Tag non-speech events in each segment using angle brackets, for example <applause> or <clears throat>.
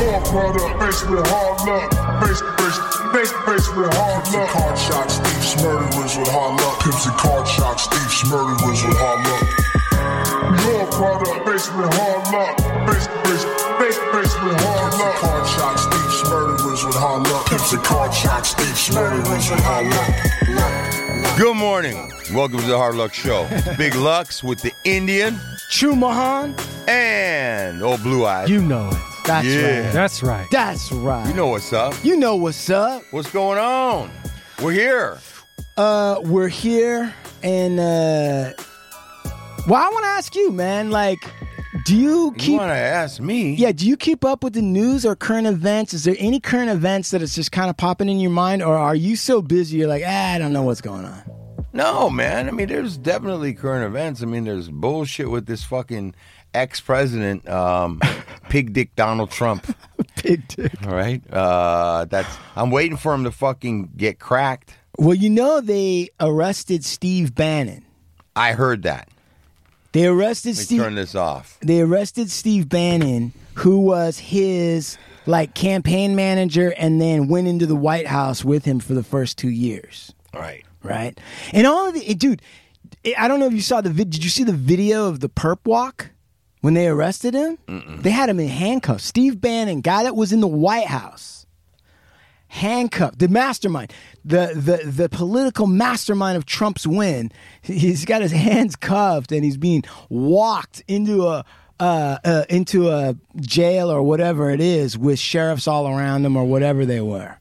Your product, faced with hard luck. Face, face, face, face with hard Pimps luck. card shots, thieves, murderers with hard luck. Pimps and card shots, thieves, murderers with hard luck. Your product, faced with hard luck. Face, face, face, face with hard Pimps luck. card shots, thieves, murderers with hard luck. Pimps and card shots, thieves, murderers with hard luck. Good morning. Welcome to the Hard Luck Show. <laughs> Big Lucks with the Indian Chumahan, and old Blue Eyes. you know it. That's Yeah. right. That's right. That's right. You know what's up. You know what's up. What's going on? We're here. Uh, we're here, and uh, well, I want to ask you, man. Like, do you You keep? want to ask me? yeah, do you keep up with the news or current events? Is there any current events that is just kind of popping in your mind, or are you so busy you're like, ah, I don't know what's going on? No, man. I mean, there's definitely current events. I mean, there's bullshit with this fucking ex-president, um, <laughs> pig dick Donald Trump. <laughs> Pig dick. All right. Uh, that's. I'm waiting for him to fucking get cracked. Well, you know they arrested Steve Bannon. I heard that. They arrested Let me Steve. turn this off. they arrested Steve Bannon, who was his like campaign manager, and then went into the White House with him for the first two years, right. right? And all of the it- dude, I don't know if you saw the vid. Did you see the video of the perp walk when they arrested him? They had him in handcuffs. Steve Bannon, guy that was in the White House, handcuffed. The mastermind, the the the political mastermind of Trump's win. He's got his hands cuffed and he's being walked into a. Uh, uh, into a jail or whatever it is with sheriffs all around him or whatever they were.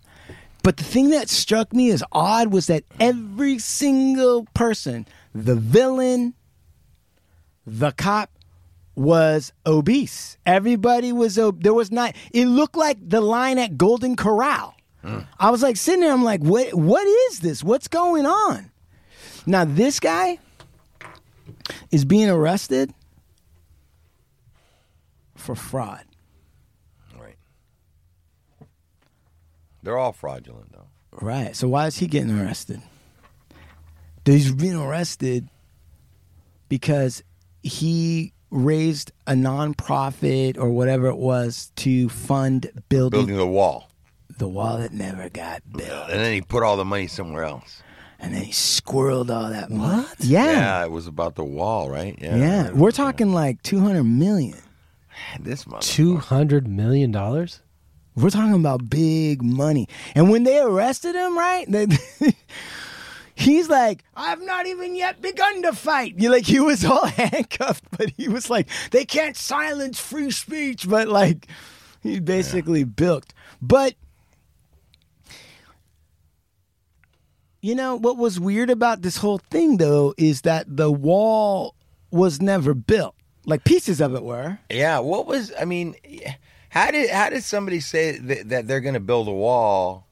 But the thing that struck me as odd was that every single person, the villain, the cop, was obese. Everybody was ob- there was not. It looked like the line at Golden Corral. I was like sitting there. I'm like, what? What is this? What's going on? Now this guy is being arrested for fraud. Right. They're all fraudulent, though. Right. So why is he getting arrested? He's being arrested because he raised a nonprofit or whatever it was to fund building, Building the wall. the wall that never got built. And then he put all the money somewhere else. And then he squirreled all that money. Yeah. Yeah, it was about the wall, right? Yeah. Yeah. We're talking like 200 million. This month. Two hundred million dollars. We're talking about big money. And when they arrested him, right? They, <laughs> he's like, I've not even yet begun to fight. You like he was <laughs> all handcuffed, but he was like, they can't silence free speech, but like he basically bilked. But you know what was weird about this whole thing though is that the wall was never built. Like pieces of it were. Yeah. What was? I mean, how did how did somebody say that, that they're going to build a wall?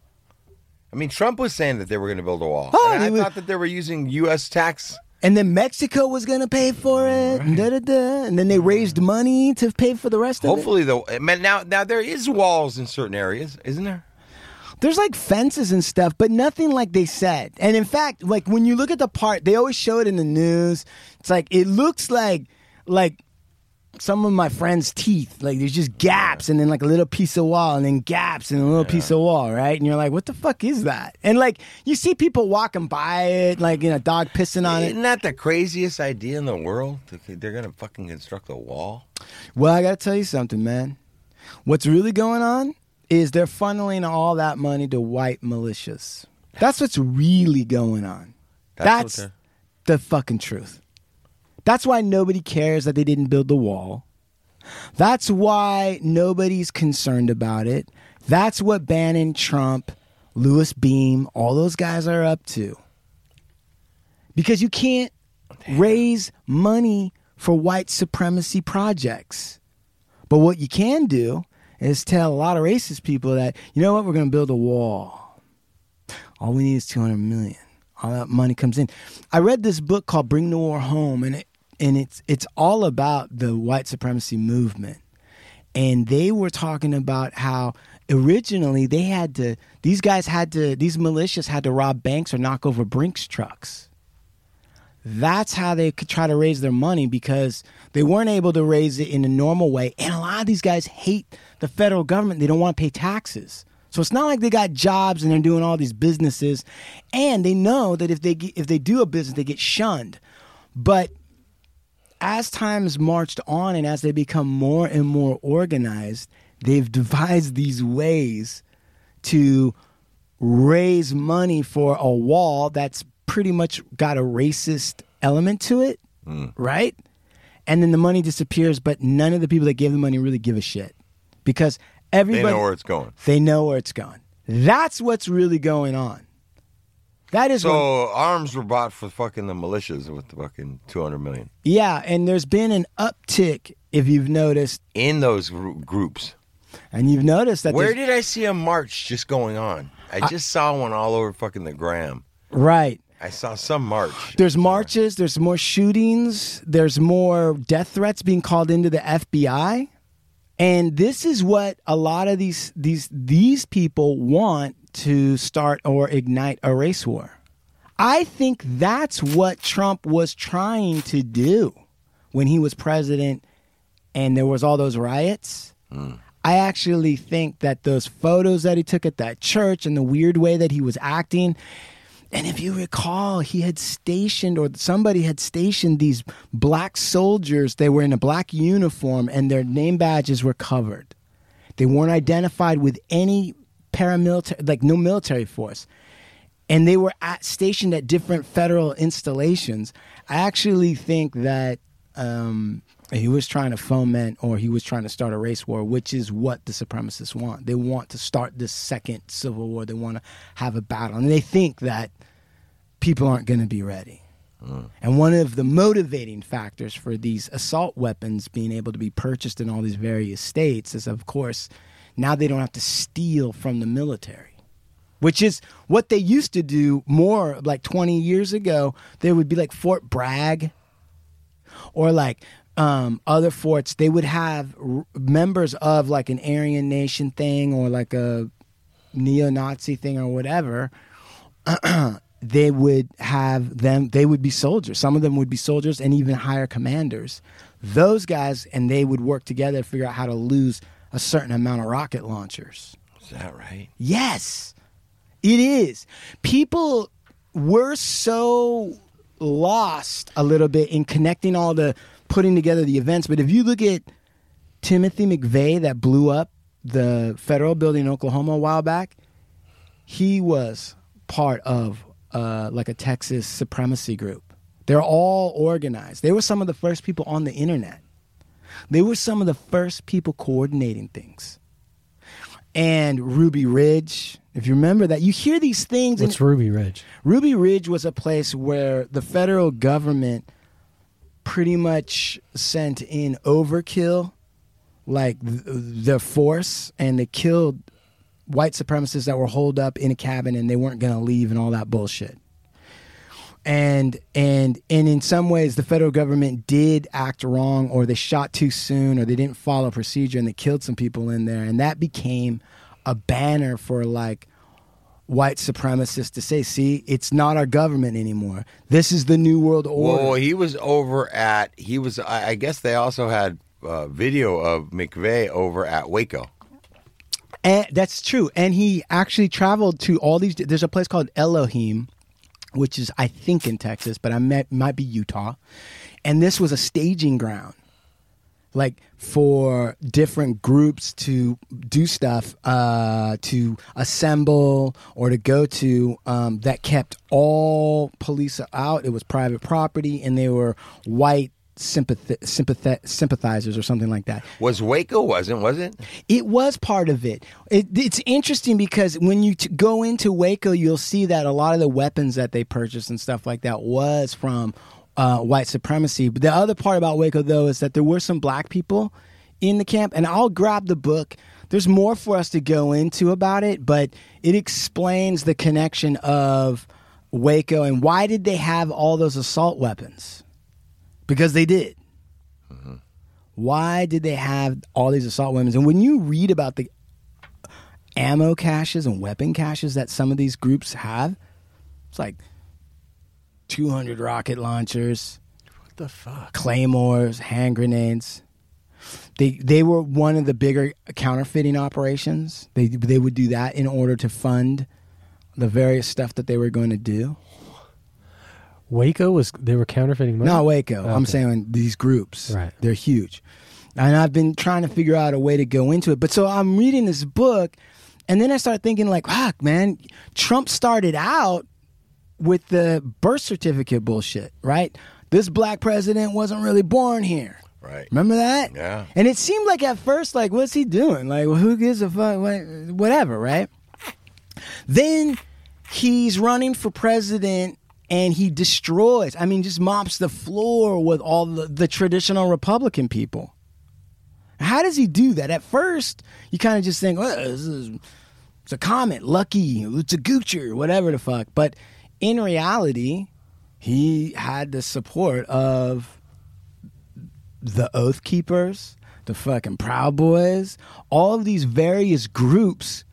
I mean, Trump was saying that they were going to build a wall. Oh, and I was- thought that they were using U.S. tax. And then Mexico was gonna pay for it, and da da da. And then they raised money to pay for the rest of it. Hopefully, though. Eh, man, now now there is walls in certain areas, isn't there? There's like fences and stuff, but nothing like they said. And in fact, like when you look at the part, they always show it in the news. It's like it looks like like some of my friends' teeth. Like there's just gaps and then like a little piece of wall and then gaps and a little piece of wall, right? And you're like, what the fuck is that? And like you see people walking by it, like you know, dog pissing on it. Isn't that the craziest idea in the world? They're to fucking construct a wall. Well, I got to tell you something, man. What's really going on is they're funneling all that money to white militias. That's what's really going on. That's That's, the fucking truth. That's why nobody cares that they didn't build the wall. That's why nobody's concerned about it. That's what Bannon, Trump, Louis Beam, all those guys are up to. Because you can't raise money for white supremacy projects. But what you can do is tell a lot of racist people that, you know what, we're going to build a wall. All we need is 200 million. All that money comes in. I read this book called Bring the War Home and it and it's it's all about the white supremacy movement. And they were talking about how originally they had to these guys had to these militias had to rob banks or knock over Brinks trucks. That's how they could try to raise their money because they weren't able to raise it in a normal way. And a lot of these guys hate the federal government. They don't want to pay taxes. So it's not like they got jobs and they're doing all these businesses, and they know that if they if they do a business, they get shunned. But as times marched on and as they become more and more organized, they've devised these ways to raise money for a wall that's pretty much got a racist element to it, hmm. right? And then the money disappears, but none of the people that gave the money really give a shit because They everybody know where it's going. they know where it's going. That's what's really going on. That is what, So arms were bought for fucking the militias with the fucking two hundred million yeah, and there's been an uptick if you've noticed, in those gr- groups. and you've noticed that Where did I see a march just going on? I just saw one all over fucking the gram. right I saw some march. There's marches, there's more shootings, there's more death threats being called into the FBI. And this is what a lot of these these these people want to start or ignite a race war. I think that's what Trump was trying to do when he was president and there was all those riots. Mm. I actually think that those photos that he took at that church and the weird way that he was acting, and if you recall, he had stationed, or somebody had stationed these black soldiers. They were in a black uniform and their name badges were covered. They weren't identified with any paramilitary, like no military force. And they were at, stationed at different federal installations. I actually think that um, he was trying to foment or he was trying to start a race war, which is what the supremacists want. They want to start this second civil war. They want to have a battle. And they think that people aren't going to be ready. And one of the motivating factors for these assault weapons being able to be purchased in all these various states is, of course, now they don't have to steal from the military, which is what they used to do more like 20 years ago. There would be like Fort Bragg or like um, other forts. They would have r- members of like an Aryan Nation thing or like a neo Nazi thing or whatever <clears throat> they would have them they would be soldiers some of them would be soldiers and even higher commanders those guys and they would work together to figure out how to lose a certain amount of rocket launchers Is that right? yes it is people were so lost a little bit in connecting all the putting together the events but if you look at timothy mcveigh that blew up the federal building in oklahoma a while back he was part of uh, like a Texas supremacy group. They're all organized. They were some of the first people on the internet. They were some of the first people coordinating things. And Ruby Ridge, if you remember that, you hear these things. What's Ruby Ridge? Ruby Ridge was a place where the federal government pretty much sent in overkill, like th- their force, and they killed white supremacists that were holed up in a cabin and they weren't going to leave and all that bullshit. And and and in some ways the federal government did act wrong or they shot too soon or they didn't follow procedure and they killed some people in there and that became a banner for like white supremacists to say, see, it's not our government anymore. This is the new world order. Well, he was over at. He was. I, guess they also had uh, video of McVeigh over at Waco. And that's true. And he actually traveled to all these. There's a place called Elohim, which is I think in Texas, but I met, might be Utah. And this was a staging ground, like for different groups to do stuff, uh, to assemble or to go to. Um, that kept all police out. It was private property, and they were white sympath- sympath- sympathizers or something like that. Was Waco? Wasn't? Was it? It was part of it. it it's interesting because when you t- go into Waco, you'll see that a lot of the weapons that they purchased and stuff like that was from uh, white supremacy. But the other part about Waco, though, is that there were some black people in the camp, and I'll grab the book. There's more for us to go into about it, but it explains the connection of Waco and why did they have all those assault weapons? Because they did mm-hmm. why did they have all these assault weapons? And when you read about the ammo caches and weapon caches that some of these groups have, it's like 200 rocket launchers, What the fuck? claymores, hand grenades. They they were one of the bigger counterfeiting operations. They they would do that in order to fund the various stuff that they were going to do. Waco was they were counterfeiting money. Not Waco. I'm Okay. saying these groups. Right. They're huge. And I've been trying to figure out a way to go into it. But so I'm reading this book, and then I start thinking, like, fuck, man, Trump started out with the birth certificate bullshit, right? This black president wasn't really born here. Right. Remember that? Yeah. And it seemed like at first, like, what's he doing? Like, well, who gives a fuck? What- Whatever, right? Then he's running for president and he destroys, I mean, just mops the floor with all the, the traditional Republican people. How does he do that? At first, you kind of just think, well, this is, it's a comment, lucky, it's a goocher, whatever the fuck. But in reality, he had the support of the Oath Keepers, the fucking Proud Boys, all of these various groups.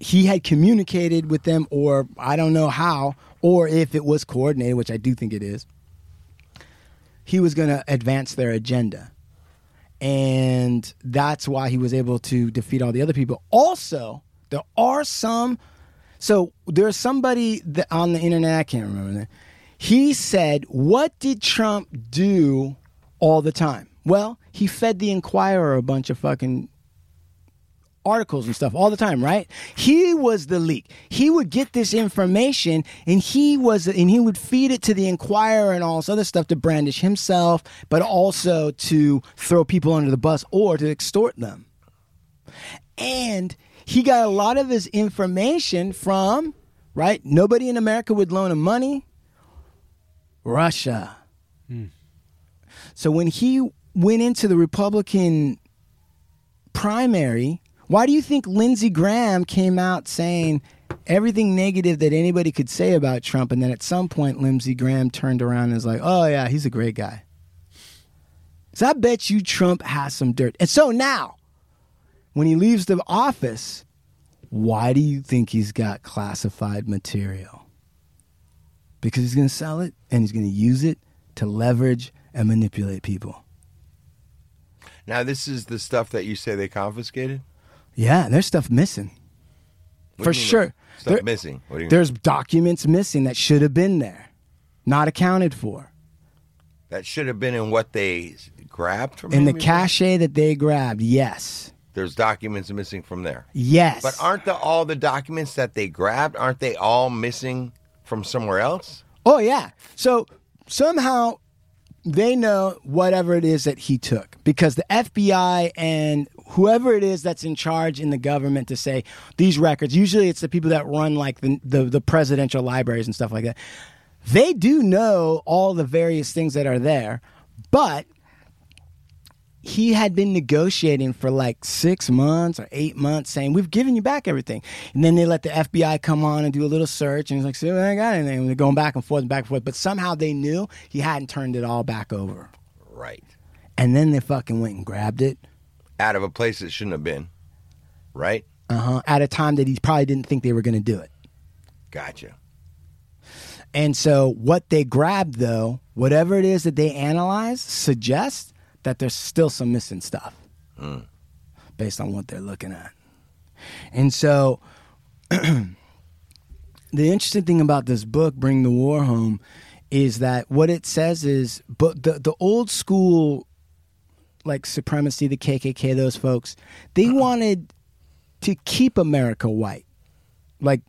He had communicated with them, or I don't know how, or if it was coordinated, which I do think it is. He was going to advance their agenda. And that's why he was able to defeat all the other people. Also, there are some. So there's somebody on the internet, I can't remember that. He said, What did Trump do all the time? Well, he fed the Inquirer a bunch of fucking articles and stuff all the time, right? He was the leak. He would get this information and he was and he would feed it to the Inquirer and all this other stuff to brandish himself, but also to throw people under the bus or to extort them. And he got a lot of his information from, right? Nobody in America would loan him money. Russia. Hmm. So when he went into the Republican primary, why do you think Lindsey Graham came out saying everything negative that anybody could say about Trump? And then at some point, Lindsey Graham turned around and was like, oh, yeah, he's a great guy. So I bet you Trump has some dirt. And so now, when he leaves the office, why do you think he's got classified material? Because he's going to sell it and he's going to use it to leverage and manipulate people. Now, this is the stuff that you say they confiscated? Yeah, there's stuff missing. What For do you mean, sure. Stuff There- missing. What do you mean? There's documents missing that should have been there, not accounted for. That should have been in what they grabbed from In the cache that they grabbed, yes. There's documents missing from there. Yes. But aren't the, all the documents that they grabbed, aren't they all missing from somewhere else? Oh yeah. So somehow they know whatever it is that he took because the FBI and whoever it is that's in charge in the government to say these records. Usually it's the people that run like the the, the presidential libraries and stuff like that. They do know all the various things that are there, but he had been negotiating for like six months or eight months saying, We've given you back everything. And then they let the FBI come on and do a little search. And he's like, See, I ain't got anything. And they're going back and forth and back and forth. But somehow they knew he hadn't turned it all back over. Right. And then they fucking went and grabbed it Out of a place it shouldn't have been. Right? uh-huh, at a time that he probably didn't think they were going to do it. Gotcha. And so what they grabbed, though, whatever it is that they analyze, suggests that there's still some missing stuff based on what they're looking at. And so <clears throat> the interesting thing about this book, Bring the War Home, is that what it says is, but the, the old school, like supremacy, the KKK, those folks, they uh-uh. wanted to keep America white. Like,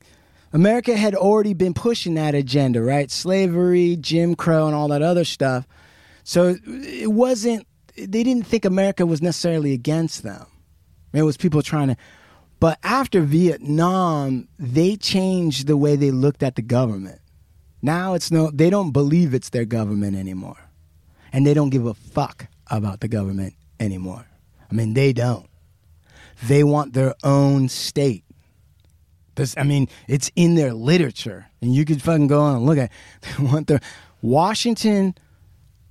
America had already been pushing that agenda, right? Slavery, Jim Crow, and all that other stuff. So it wasn't, they didn't think America was necessarily against them. It was people trying to, but after Vietnam, they changed the way they looked at the government. Now it's no, they don't believe it's their government anymore. And they don't give a fuck about the government anymore. I mean, they don't. They want their own state. This, I mean, it's in their literature, and you could fucking go on and look at. <laughs> They want their Washington,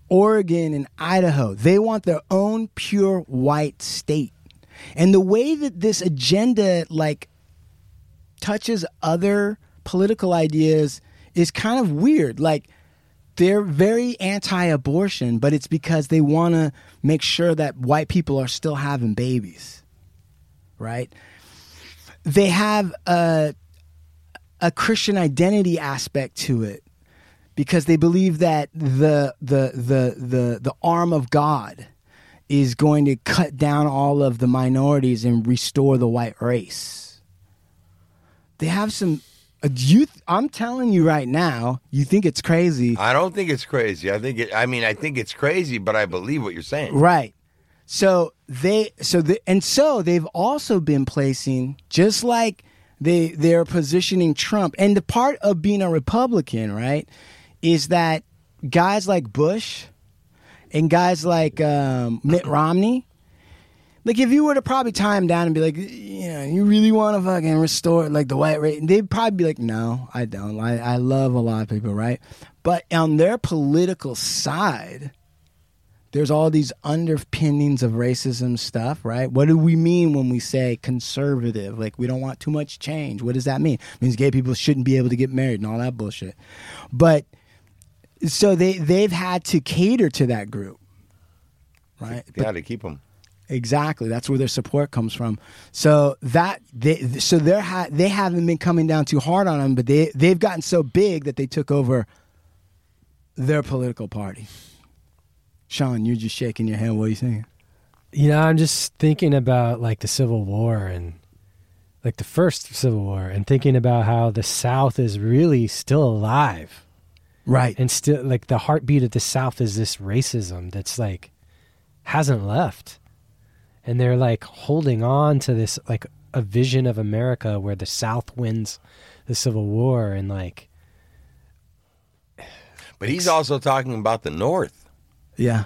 Oregon, and Idaho. They want their own pure white state, and the way that this agenda like touches other political ideas is kind of weird. Like they're very anti-abortion, but it's because they want to make sure that white people are still having babies, right? They have a a Christian identity aspect to it because they believe that the the the the the arm of God is going to cut down all of the minorities and restore the white race. They have some uh, you I'm telling you right now, you think it's crazy. I don't think it's crazy. I think it. I mean, I think it's crazy, but I believe what you're saying. Right. So they so the and so they've also been placing just like they they're positioning Trump and the part of being a Republican, right, is that guys like Bush and guys like um, Mitt Romney, like if you were to probably tie him down and be like, you know, you really want to fucking restore like the white race, they'd probably be like, no, I don't. I, I love a lot of people, right? But on their political side, there's all these underpinnings of racism stuff, right? What do we mean when we say conservative? Like we don't want too much change. What does that mean? It means gay people shouldn't be able to get married and all that bullshit. But so they they've had to cater to that group, right? They Yeah, to keep them. Exactly. That's where their support comes from. So that they so they're ha- they haven't been coming down too hard on them, but they they've gotten so big that they took over their political party. Sean, you're just shaking your head. What are you saying? You know, I'm just thinking about like the Civil War and like the first Civil War and thinking about how the South is really still alive. Right. And still like the heartbeat of the South is this racism that's like hasn't left. And they're like holding on to this like a vision of America where the South wins the Civil War and like <sighs> But he's also talking about the North. yeah.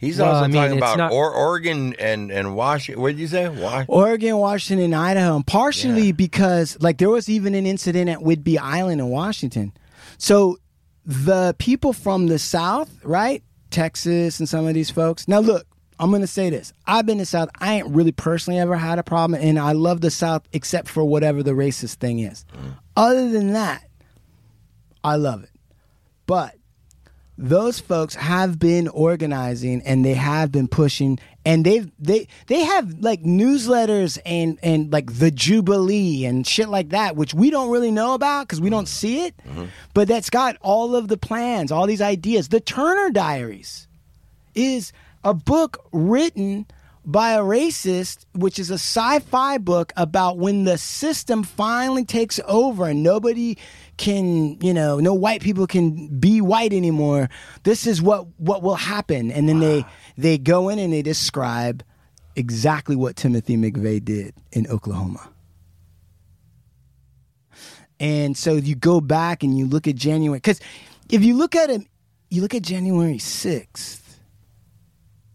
He's Well, also I mean, talking about not- or, Oregon and and Washington. What did you say? Wa- Oregon, Washington, and Idaho, and partially Yeah. because like there was even an incident at Whidbey Island in Washington. So the people from the South, right, Texas, and some of these folks. Now look, I'm gonna say this: I've been to South. I ain't really personally ever had a problem, and I love the South except for whatever the racist thing is. Mm. Other than that, I love it. But those folks have been organizing and they have been pushing and they've they they have like newsletters and and like the jubilee and shit like that which we don't really know about because we don't see it mm-hmm. but that's got all of the plans all these ideas the turner diaries is a book written by a racist, which is a sci fi book about when the system finally takes over and nobody can, you know, no white people can be white anymore. This is what, what will happen. And then they, they go in and they describe exactly what Timothy McVeigh did in Oklahoma. And so you go back and you look at January, because if you look at it, you look at January 6th,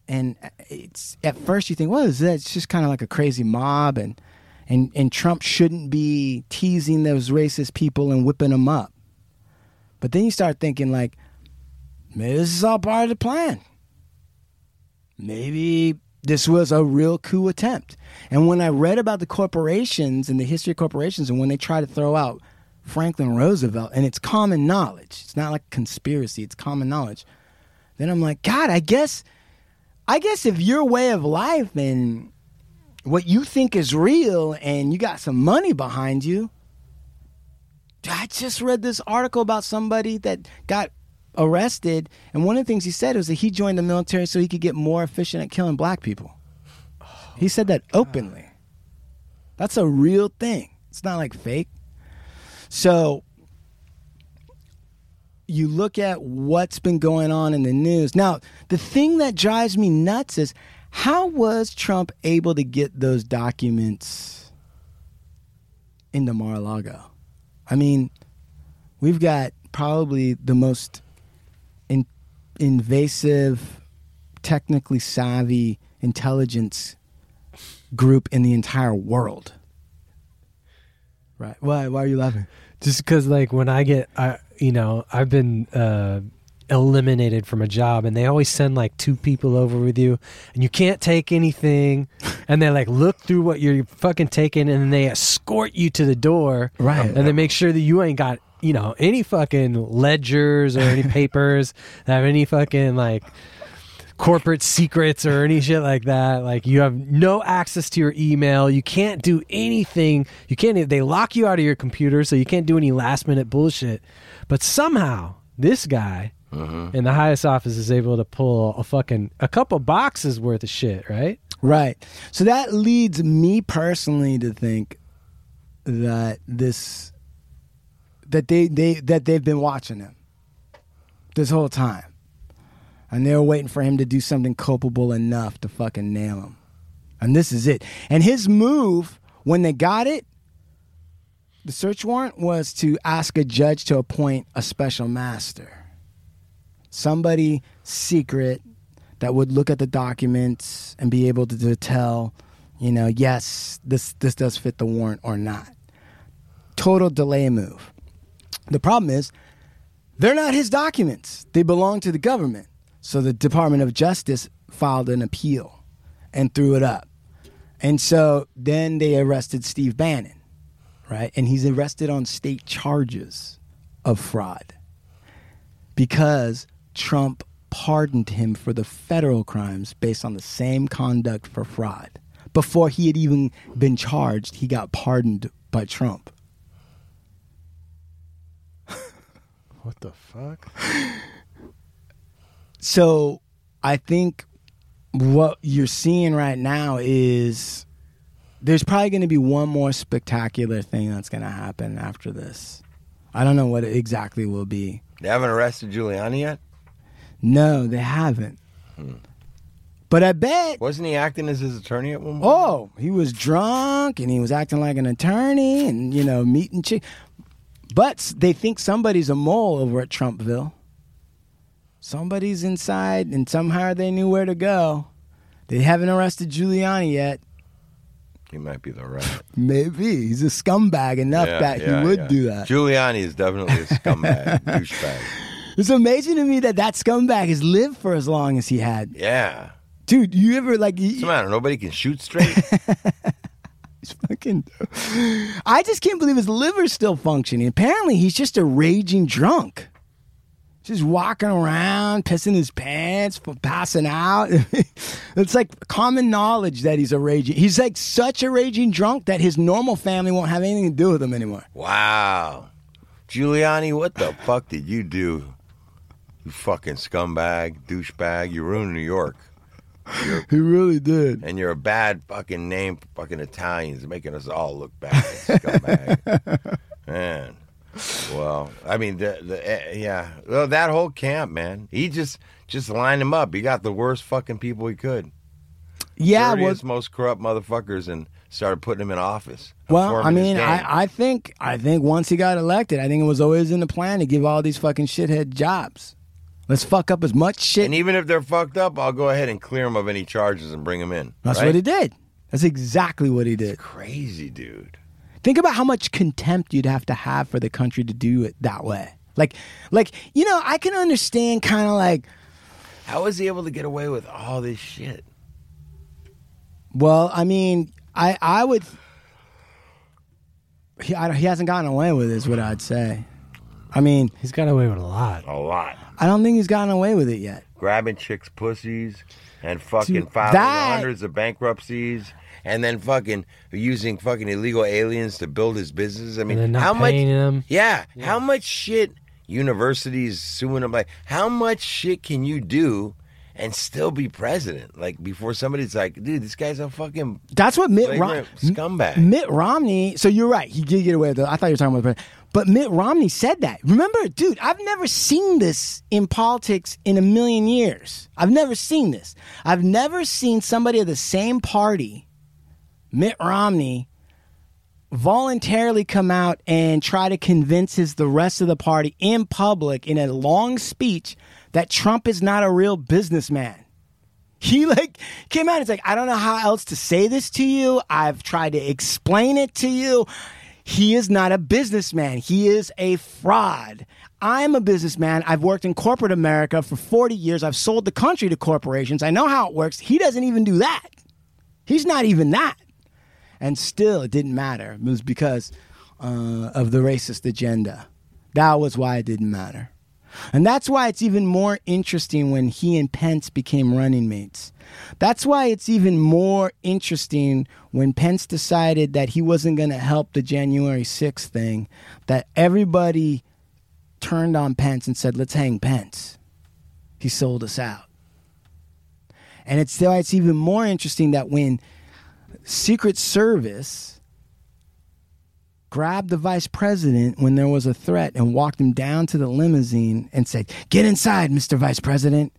and uh, it's at first you think, well, is that it's just kind of like a crazy mob, and and and Trump shouldn't be teasing those racist people and whipping them up. But then you start thinking like, maybe this is all part of the plan. Maybe this was a real coup attempt. And when I read about the corporations and the history of corporations, and when they try to throw out Franklin Roosevelt, and it's common knowledge, it's not like conspiracy, it's common knowledge. Then I'm like, God, I guess, I guess if your way of life and what you think is real, and you got some money behind you. I just read this article about somebody that got arrested, and one of the things he said was that he joined the military so he could get more efficient at killing black people. Oh he said that openly. That's a real thing. It's not like fake. So you look at what's been going on in the news. Now, the thing that drives me nuts is how was Trump able to get those documents into Mar-a-Lago? I mean, we've got probably the most in, invasive, technically savvy intelligence group in the entire world. Right? Why? Why are you laughing? just because like when I get, I you know, I've been uh, eliminated from a job, and they always send like two people over with you, and you can't take anything, <laughs> and they like look through what you're fucking taking, and then they escort you to the door, Right. and they make sure that you ain't got you know any fucking ledgers or any <laughs> papers that have any fucking like corporate secrets or any shit like that. Like you have no access to your email. You can't do anything. You can't. They lock you out of your computer, so you can't do any last minute bullshit. But somehow this guy uh-huh. in the highest office is able to pull a fucking a couple boxes worth of shit, right? Right. So that leads me personally to think that this that they they that they've been watching him this whole time. And they were waiting for him to do something culpable enough to fucking nail him. And this is it. And his move when they got it the search warrant was to ask a judge to appoint a special master. Somebody secret that would look at the documents and be able to, to tell, you know, yes, this this does fit the warrant or not. Total delay move. The problem is they're not his documents. They belong to the government. So the Department of Justice filed an appeal and threw it up. And so then they arrested Steve Bannon, right? And he's arrested on state charges of fraud because Trump pardoned him for the federal crimes based on the same conduct for fraud. Before he had even been charged, he got pardoned by Trump. <laughs> What the fuck? <laughs> So I think what you're seeing right now is there's probably going to be one more spectacular thing that's going to happen after this. I don't know what it exactly will be. They haven't arrested Giuliani yet. No, they haven't. Hmm. But I bet. Wasn't he acting as his attorney at one point? Oh, he was drunk and he was acting like an attorney and you know meeting chick. But they think somebody's a mole over at Trumpville. Somebody's inside, and somehow they knew where to go. They haven't arrested Giuliani yet. he might be the right. <laughs> Maybe he's a scumbag enough Yeah, that yeah, he would yeah. do that. Giuliani is definitely a scumbag, <laughs> douchebag. It's amazing to me that that scumbag has lived for as long as he had. Yeah. Dude, you ever like? What's You, the matter? Nobody can shoot straight. <laughs> He's fucking. I just can't believe his liver's still functioning. Apparently, he's just a raging drunk. Just walking around, pissing his pants, passing out. <laughs> it's like common knowledge that he's a raging. He's like such a raging drunk that his normal family won't have anything to do with him anymore. wow. Giuliani, what the fuck did you do? You fucking scumbag, douchebag. You ruined New York. <laughs> He really did. And you're a bad fucking name for fucking Italians, making us all look bad. Scumbag. <laughs> man. Well, I mean, the, the eh, yeah, well, that whole camp, man. He just just lined them up. He got the worst fucking people he could. Yeah, well, Dirtiest, most corrupt motherfuckers, and started putting them in office. Well, I mean. I, I think I think once he got elected, I think it was always in the plan to give all these fucking shithead jobs. Let's fuck up as much shit. and even if they're fucked up, I'll go ahead and clear them of any charges and bring them in. That's right? what he did. That's exactly what he did. Crazy, dude. Think about how much contempt you'd have to have for the country to do it that way. Like, like you know, I can understand kind of like, How was he able to get away with all this shit? well, I mean, I I would. He, I, he hasn't gotten away with it, is what I'd say. I mean, He's got away with a lot. A lot. I don't think he's gotten away with it yet. Grabbing chicks' pussies and fucking Dude, filing that- hundreds of bankruptcies. And then fucking using fucking illegal aliens to build his business. I mean, And not how much? paying him. Yeah, how much shit universities suing them? Like, how much shit can you do and still be president? Like before somebody's like, dude, this guy's a fucking That's what Mitt Romney. flagrant scumbag. Mitt Romney. So you're right. He did get away with it. I thought you were talking about the president. But Mitt Romney said that. Remember, dude, I've never seen this in politics in a million years. I've never seen this. I've never seen somebody of the same party, Mitt Romney, voluntarily come out and try to convince his the rest of the party in public in a long speech that Trump is not a real businessman. <laughs> He like came out it's like, I don't know how else to say this to you. I've tried to explain it to you. He is not a businessman. He is a fraud. I'm a businessman. I've worked in corporate America for 40 years. I've sold the country to corporations. I know how it works. He doesn't even do that. He's not even that. And still, it didn't matter. It was because uh, of the racist agenda. That was why it didn't matter. And that's why it's even more interesting when he and Pence became running mates. That's why it's even more interesting when Pence decided that he wasn't going to help the January 6th thing, that everybody turned on Pence and said, let's hang Pence. He sold us out. And it's why it's even more interesting that when Secret Service grabbed the vice president when there was a threat and walked him down to the limousine and said, Get inside, Mr. Vice President.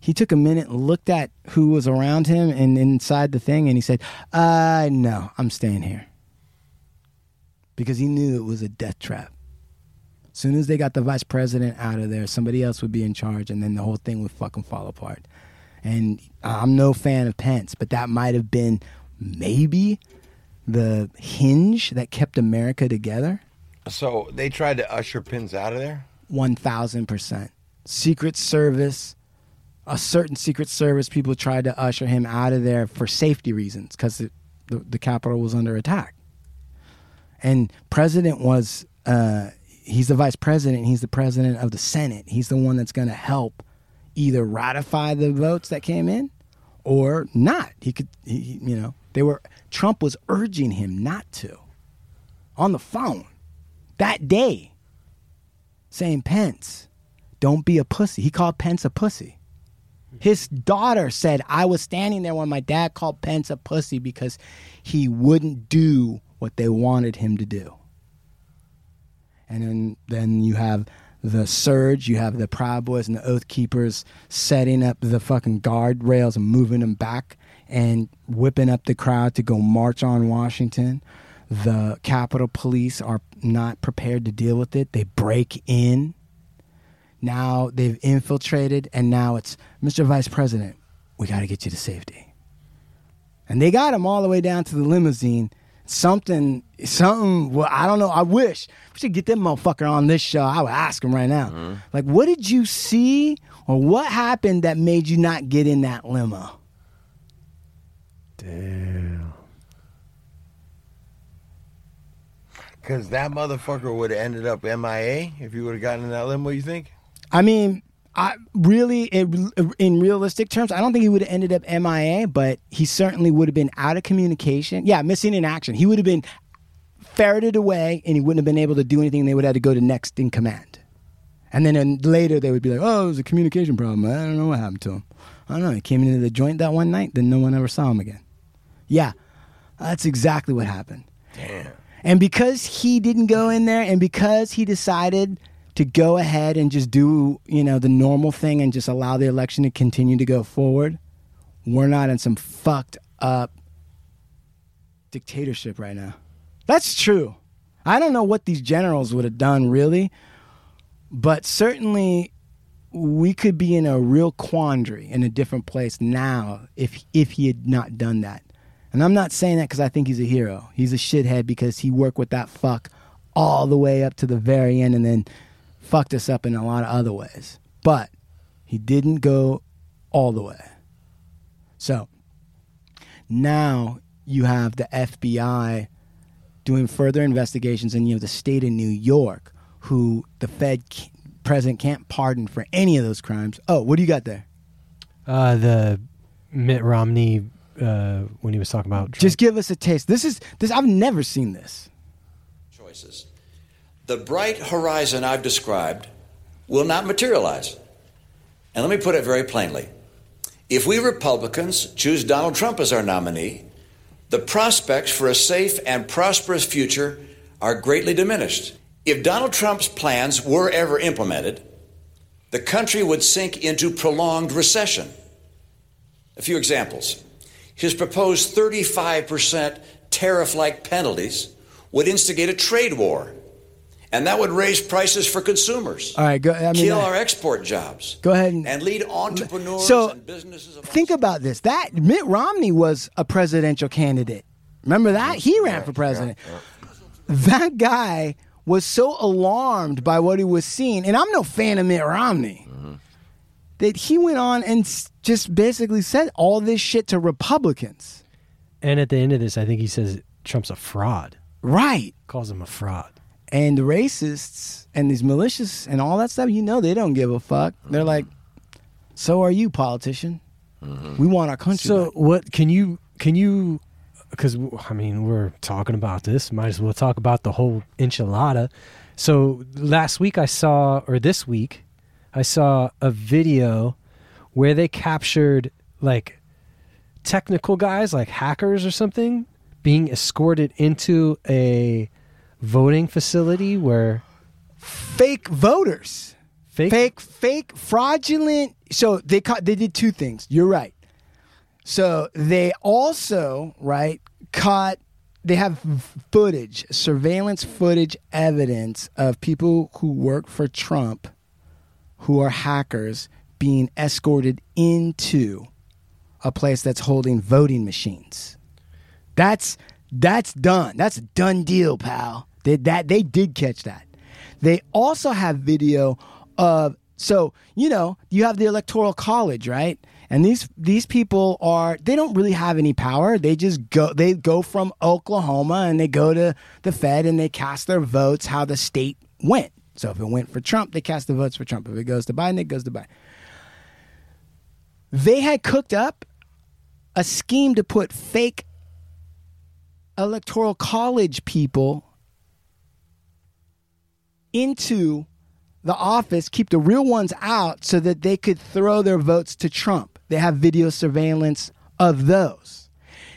He took a minute and looked at who was around him and inside the thing and he said, Uh, no, I'm staying here. Because he knew it was a death trap. As soon as they got the vice president out of there, somebody else would be in charge and then the whole thing would fucking fall apart. And I'm no fan of Pence, but that might have been maybe the hinge that kept America together. So they tried to usher Pence out of there. 1000%. Secret Service, a certain Secret Service people tried to usher him out of there for safety reasons because the, the Capitol was under attack. And President was, uh, he's the vice president, he's the president of the Senate. He's the one that's going to help either ratify the votes that came in or not. He could, he, he- you know, they were, Trump was urging him not to on the phone that day saying, Pence, don't be a pussy. He called Pence a pussy. His daughter said, I was standing there when my dad called Pence a pussy because he wouldn't do what they wanted him to do. And then, then you have the surge, you have the Proud Boys and the Oath Keepers setting up the fucking guardrails and moving them back and whipping up the crowd to go march on Washington. The Capitol Police are not prepared to deal with it. They break in. Now they've infiltrated, and now it's Mr. Vice President, we got to get you to safety. And they got him all the way down to the limousine. Something, something. Well, I don't know. I wish we should get that motherfucker on this show. I would ask him right now. Mm-hmm. Like, what did you see, or what happened that made you not get in that limo? Damn. Because that motherfucker would have ended up MIA if you would have gotten in that limo. You think? I mean, I really, in, in realistic terms, I don't think he would have ended up MIA, but he certainly would have been out of communication. Yeah, missing in action. He would have been ferreted away, and he wouldn't have been able to do anything. They would have had to go to next in command, and then uh, later they would be like, "Oh, it was a communication problem. I don't know what happened to him. I don't know. He came into the joint that one night, then no one ever saw him again." Yeah, that's exactly what happened. Damn. And because he didn't go in there and because he decided to go ahead and just do, you know, the normal thing and just allow the election to continue to go forward, we're not in some fucked up dictatorship right now. That's true. I don't know what these generals would have done really, but certainly we could be in a real quandary in a different place now if if he had not done that. And I'm not saying that because I think he's a hero. He's a shithead because he worked with that fuck all the way up to the very end and then fucked us up in a lot of other ways. But he didn't go all the way. So now you have the FBI doing further investigations, and you have the state of New York, who the Fed president can't pardon for any of those crimes. Oh, what do you got there? Uh, the Mitt Romney uh, when he was talking about Trump. Just give us a taste. This is this. I've never seen this. choices. The bright horizon I've described will not materialize. And let me put it very plainly. If we Republicans choose Donald Trump as our nominee, the prospects for a safe and prosperous future are greatly diminished. If Donald Trump's plans were ever implemented, the country would sink into prolonged recession. A few examples. His proposed 35% tariff like penalties would instigate a trade war, and that would raise prices for consumers, All right, go. I mean, kill uh, our export jobs, Go ahead and- and lead entrepreneurs So, and businesses think about this. That Mitt Romney was a presidential candidate. Remember that? He ran for president. That guy was so alarmed by what he was seeing, and I'm no fan of Mitt Romney, that he went on and just basically said all this shit to Republicans. and at the end of this, I think he says Trump's a fraud. Right. Calls him a fraud. And the racists and these malicious and all that stuff, you know, they don't give a fuck. They're like, so are you, politician. Mm-hmm. We want our country. So back." what can you can you because I mean we're talking about this might as well talk about the whole enchilada. So last week I saw or this week I saw a video where they captured like technical guys like hackers or something being escorted into a voting facility where fake voters. fake, fake fake fraudulent. So they caught they did two things. You're right. So they also right caught they have footage surveillance footage evidence of people who work for trump who are hackers being escorted into a place that's holding voting machines that's that's done. That's a done deal, pal. They, that they did catch that. They also have video of so you know you have the electoral college, right? And these these people are they don't really have any power. They just go they go from Oklahoma and they go to the Fed and they cast their votes how the state went. So if it went for Trump, they cast the votes for Trump. If it goes to Biden, it goes to Biden. They had cooked up a scheme to put fake electoral college people into the office, keep the real ones out so that they could throw their votes to Trump. They have video surveillance of those.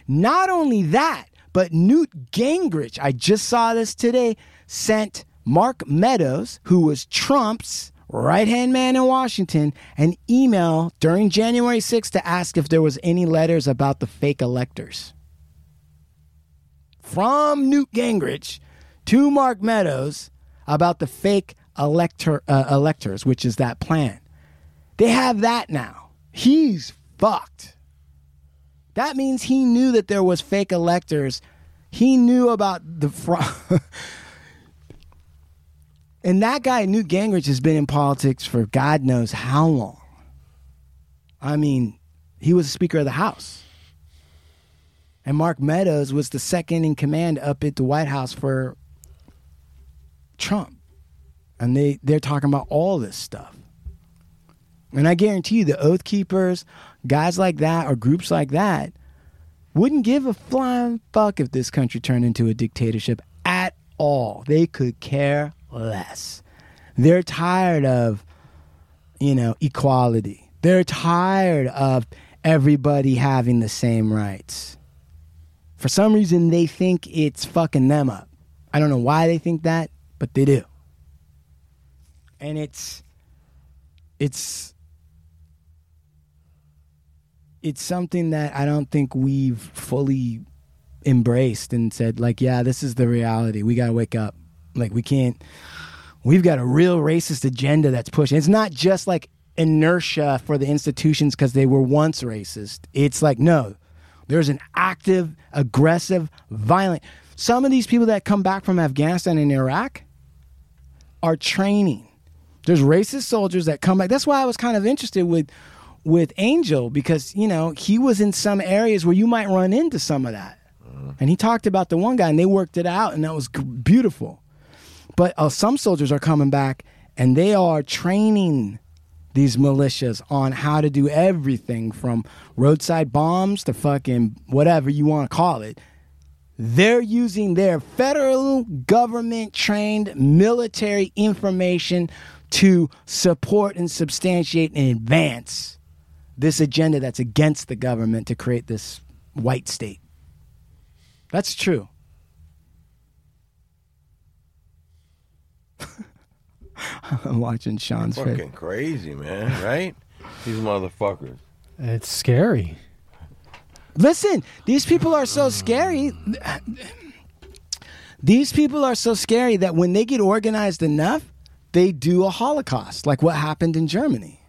Not only that, but Newt Gingrich, I just saw this today, sent Mark Meadows, who was Trump's right hand man in Washington, an email during January 6th to ask if there was any letters about the fake electors from Newt Gingrich to Mark Meadows about the fake elector uh, electors, which is that plan. They have that now. He's fucked. That means he knew that there was fake electors. He knew about the fraud. <laughs> and that guy, Newt Gingrich, has been in politics for God knows how long. I mean, he was a Speaker of the House. And Mark Meadows was the second in command up at the White House for Trump. And they, they're talking about all this stuff. And I guarantee you, the Oath Keepers, guys like that, or groups like that, wouldn't give a flying fuck if this country turned into a dictatorship at all. They could care less. They're tired of, you know, equality. They're tired of everybody having the same rights. For some reason, they think it's fucking them up. I don't know why they think that, but they do. And it's, it's, it's something that I don't think we've fully embraced and said, like, yeah, this is the reality. We got to wake up. Like, we can't, we've got a real racist agenda that's pushing. It's not just like inertia for the institutions because they were once racist. It's like, no, there's an active, aggressive, violent. Some of these people that come back from Afghanistan and Iraq are training. There's racist soldiers that come back. That's why I was kind of interested with with Angel because you know he was in some areas where you might run into some of that, mm-hmm. and he talked about the one guy and they worked it out and that was beautiful. But uh, some soldiers are coming back and they are training these militias on how to do everything from roadside bombs to fucking whatever you want to call it. They're using their federal government trained military information to support and substantiate and advance this agenda that's against the government to create this white state. That's true. <laughs> watching Sean's face. Fucking crazy, man. <laughs> Right? These motherfuckers. It's scary. Listen, these people are so scary. These people are so scary that when they get organized enough, they do a Holocaust, like what happened in Germany.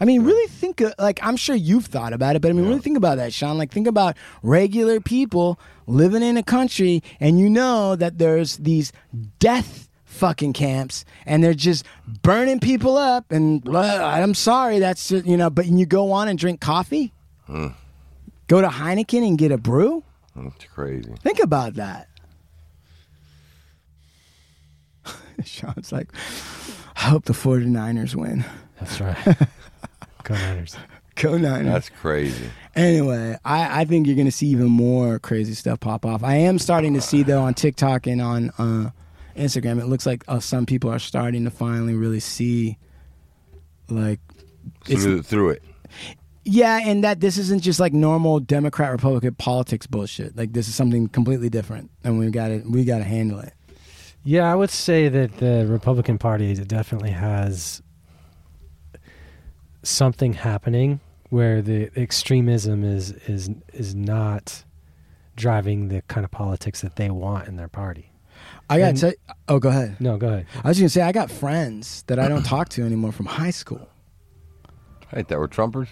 I mean, really think, of- like, I'm sure you've thought about it, but I mean, really think about that, Sean. Like, think about regular people living in a country, and you know that there's these death fucking camps, and they're just burning people up. And well, I'm sorry, that's, just, you know, but you go on and drink coffee, go to Heineken and get a brew. that's crazy. Think about that. <laughs> Sean's like, I hope the 49ers win. That's right. <laughs> Go Niners. Go Niners. That's crazy. Anyway, I, I think you're going to see even more crazy stuff pop off. I am starting to see, though, on TikTok and on uh, Instagram, it looks like uh, some people are starting to finally really see, like, it's, Through, through it. yeah, and that this isn't just like normal Democrat Republican politics bullshit. Like, this is something completely different, and we got to we got to handle it. Yeah, I would say that the Republican Party definitely has something happening where the extremism is is is not driving the kind of politics that they want in their party. I got And- to say, oh, go ahead. No, go ahead. I was going to say, I got friends that I don't talk to anymore from high school. Right, that were Trumpers?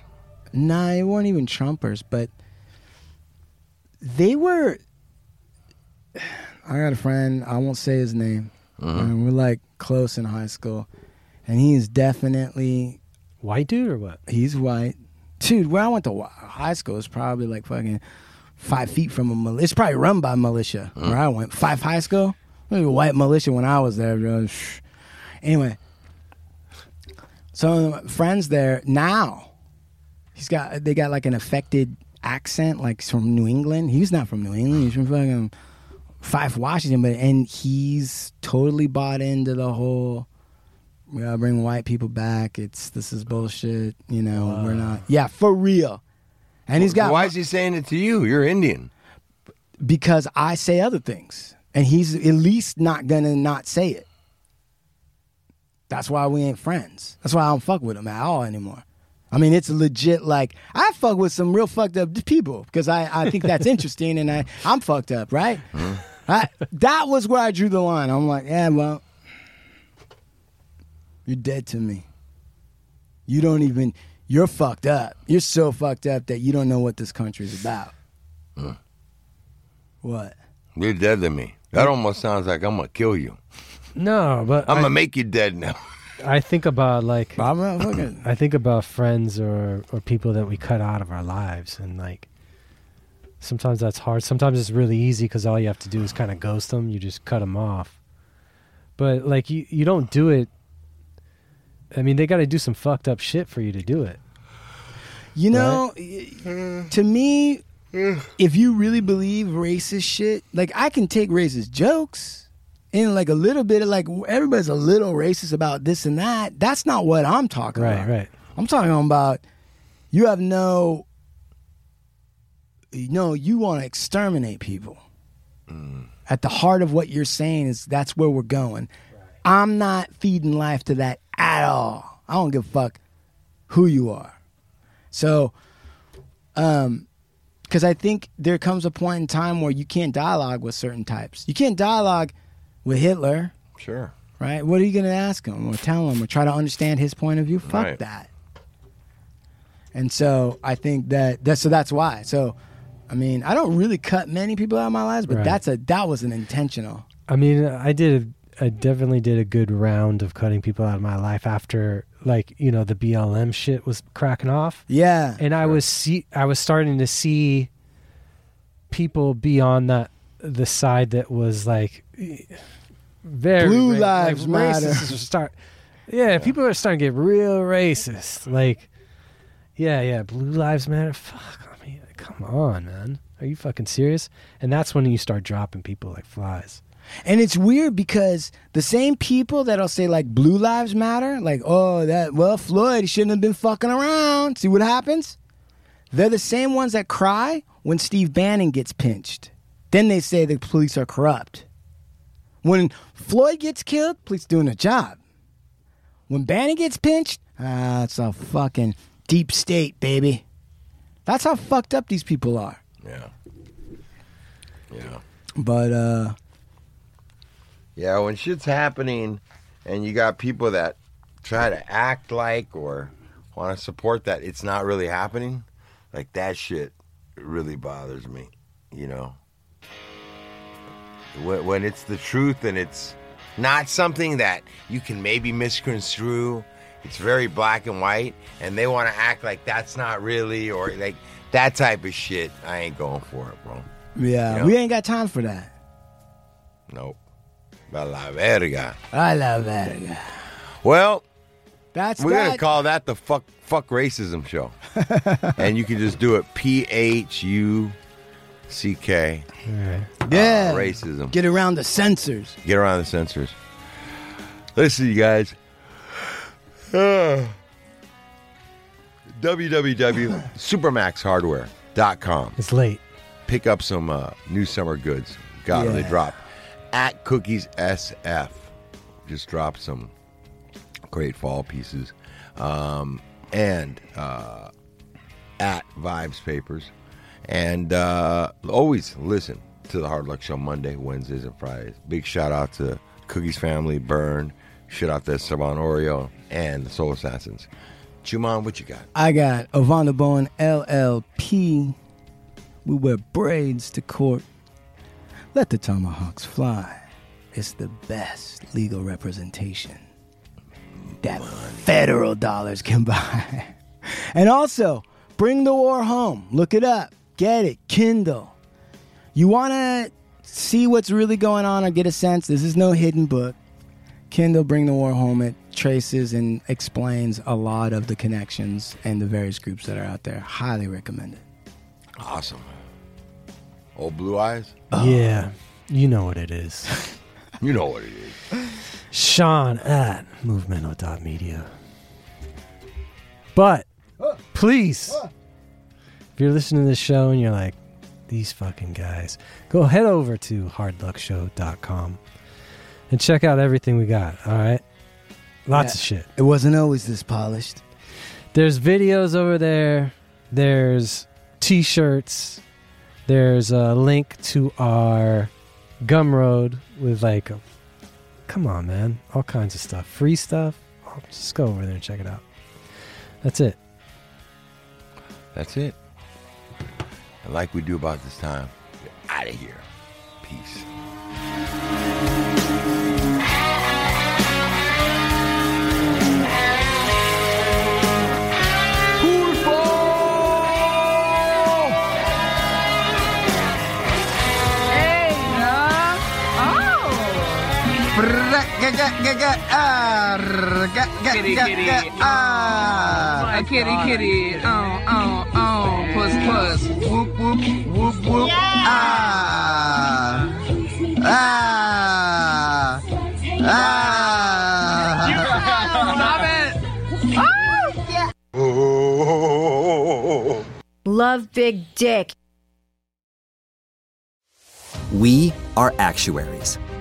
Nah, they weren't even Trumpers, but they were. I got a friend. I won't say his name. And we're like close in high school, and he is definitely White dude or what? he's white, dude. Where I went to high school is probably like fucking five feet from a militia. It's probably run by militia. Uh-huh. Where I went, five high school, White militia when I was there. bro. Anyway, so friends there now. He's got they got like an affected accent, like from New England. He's not from New England. He's from fucking Fife, Washington. But and he's totally bought into the whole. We gotta bring white people back. It's this is bullshit. You know, we're not. Yeah, for real. And he's got Why is he saying it to you? You're Indian. because I say other things, and he's at least not gonna not say it. That's why we ain't friends. That's why I don't fuck with him at all anymore. I mean, it's legit. Like I fuck with some real fucked up people because I, I think that's <laughs> interesting, and I I'm fucked up, right? I, that was where I drew the line. I'm like, yeah, well, you're dead to me. You don't even. You're fucked up. You're so fucked up that you don't know what this country's about. What? You're dead to me. That almost sounds like I'm gonna kill you. No, but I'm I, gonna make you dead now. I think about like I'm not fucking. I think about friends or or people that we cut out of our lives, and like sometimes that's hard. Sometimes it's really easy because all you have to do is kind of ghost them. You just cut them off. But like you, you don't do it. I mean, they got to do some fucked up shit for you to do it. You know, to me, if you really believe racist shit, like I can take racist jokes and like a little bit of like everybody's a little racist about this and that. That's not what I'm talking Right, about. right. Right. I'm talking about you have no, you no, you want to exterminate people. At the heart of what you're saying is that's where we're going. I'm not feeding life to that at all. I don't give a fuck who you are. So, um, because I think there comes a point in time where you can't dialogue with certain types. You can't dialogue with Hitler, Sure. right? What are you going to ask him or tell him or try to understand his point of view? Fuck Right. that. And so I think that that's so that's why. So, I mean, I don't really cut many people out of my lives, but Right. that's a that was an intentional. I mean, I did. I definitely did a good round of cutting people out of my life after, like, you know, the BLM shit was cracking off. Yeah. and I was see I was starting to see people be on that the side that was like very Blue ra- lives like, matter. Start, yeah, people are starting to get real racist. Like, yeah, yeah, blue lives matter. Fuck, I mean, come on, man, are you fucking serious? And that's when you start dropping people like flies. And it's weird because the same people that'll say like blue lives matter, like, oh that well, Floyd shouldn't have been fucking around. See what happens? They're the same ones that cry when Steve Bannon gets pinched. Then they say the police are corrupt. When Floyd gets killed, police doing a job. When Bannon gets pinched, ah, it's a fucking deep state, baby. That's how fucked up these people are. Yeah. Yeah. But uh Yeah, when shit's happening and you got people that try to act like or want to support that it's not really happening, like that shit really bothers me, you know? When, when it's the truth and it's not something that you can maybe misconstrue, it's very black and white, and they want to act like that's not really, or like that type of shit, I ain't going for it, bro. yeah, Yeah. we ain't got time for that. Nope. A la verga. I love that. Well, That's we're gonna call that the fuck fuck racism show, <laughs> and you can just do it P H U C K yeah. uh, racism. Get around the censors. Get around the censors. Listen, you guys. <sighs> Uh, www.supermaxhardware.com. It's late. Pick up some uh, new summer goods. God, they drop. At Cookies SF, just dropped some great fall pieces. Um, and uh, at Vibes Papers. And uh, always listen to the Hard Luck Show Monday, Wednesdays, and Fridays. Big shout out to Cookies Family, Burn, shout out to Estevan Oriol, and the Soul Assassins. Chumahan, what you got? I got Ovanda Bowen LLP. We wear braids to court. Let the tomahawks fly. It's the best legal representation that federal dollars can <laughs> buy. and also, bring the war home. Look it up. Get it. Kindle. You want to see what's really going on or get a sense? This is no hidden book. Kindle Bring the War Home. It traces and explains a lot of the connections and the various groups that are out there. Highly recommend it. Awesome. Old Blue Eyes? Yeah, you know what it is. <laughs> You know what it is. Sean at movemental.media. But please, if you're listening to this show and you're like, these fucking guys, go head over to hardluckshow.com and check out everything we got. All right. Lots Yeah. of shit. It wasn't always this polished. There's videos over there. There's t-shirts. There's a link to our Gumroad with like, come on, man, all kinds of stuff, free stuff. Just go over there and check it out. That's it. That's it. And like we do about this time, out of here. Peace. Kitty, kitty, oh. A kitty, kitty, oh, oh, oh, puss, puss, whoop, whoop, whoop, whoop, ah, ah, ah. Stop it! Love Big Dick. We are actuaries.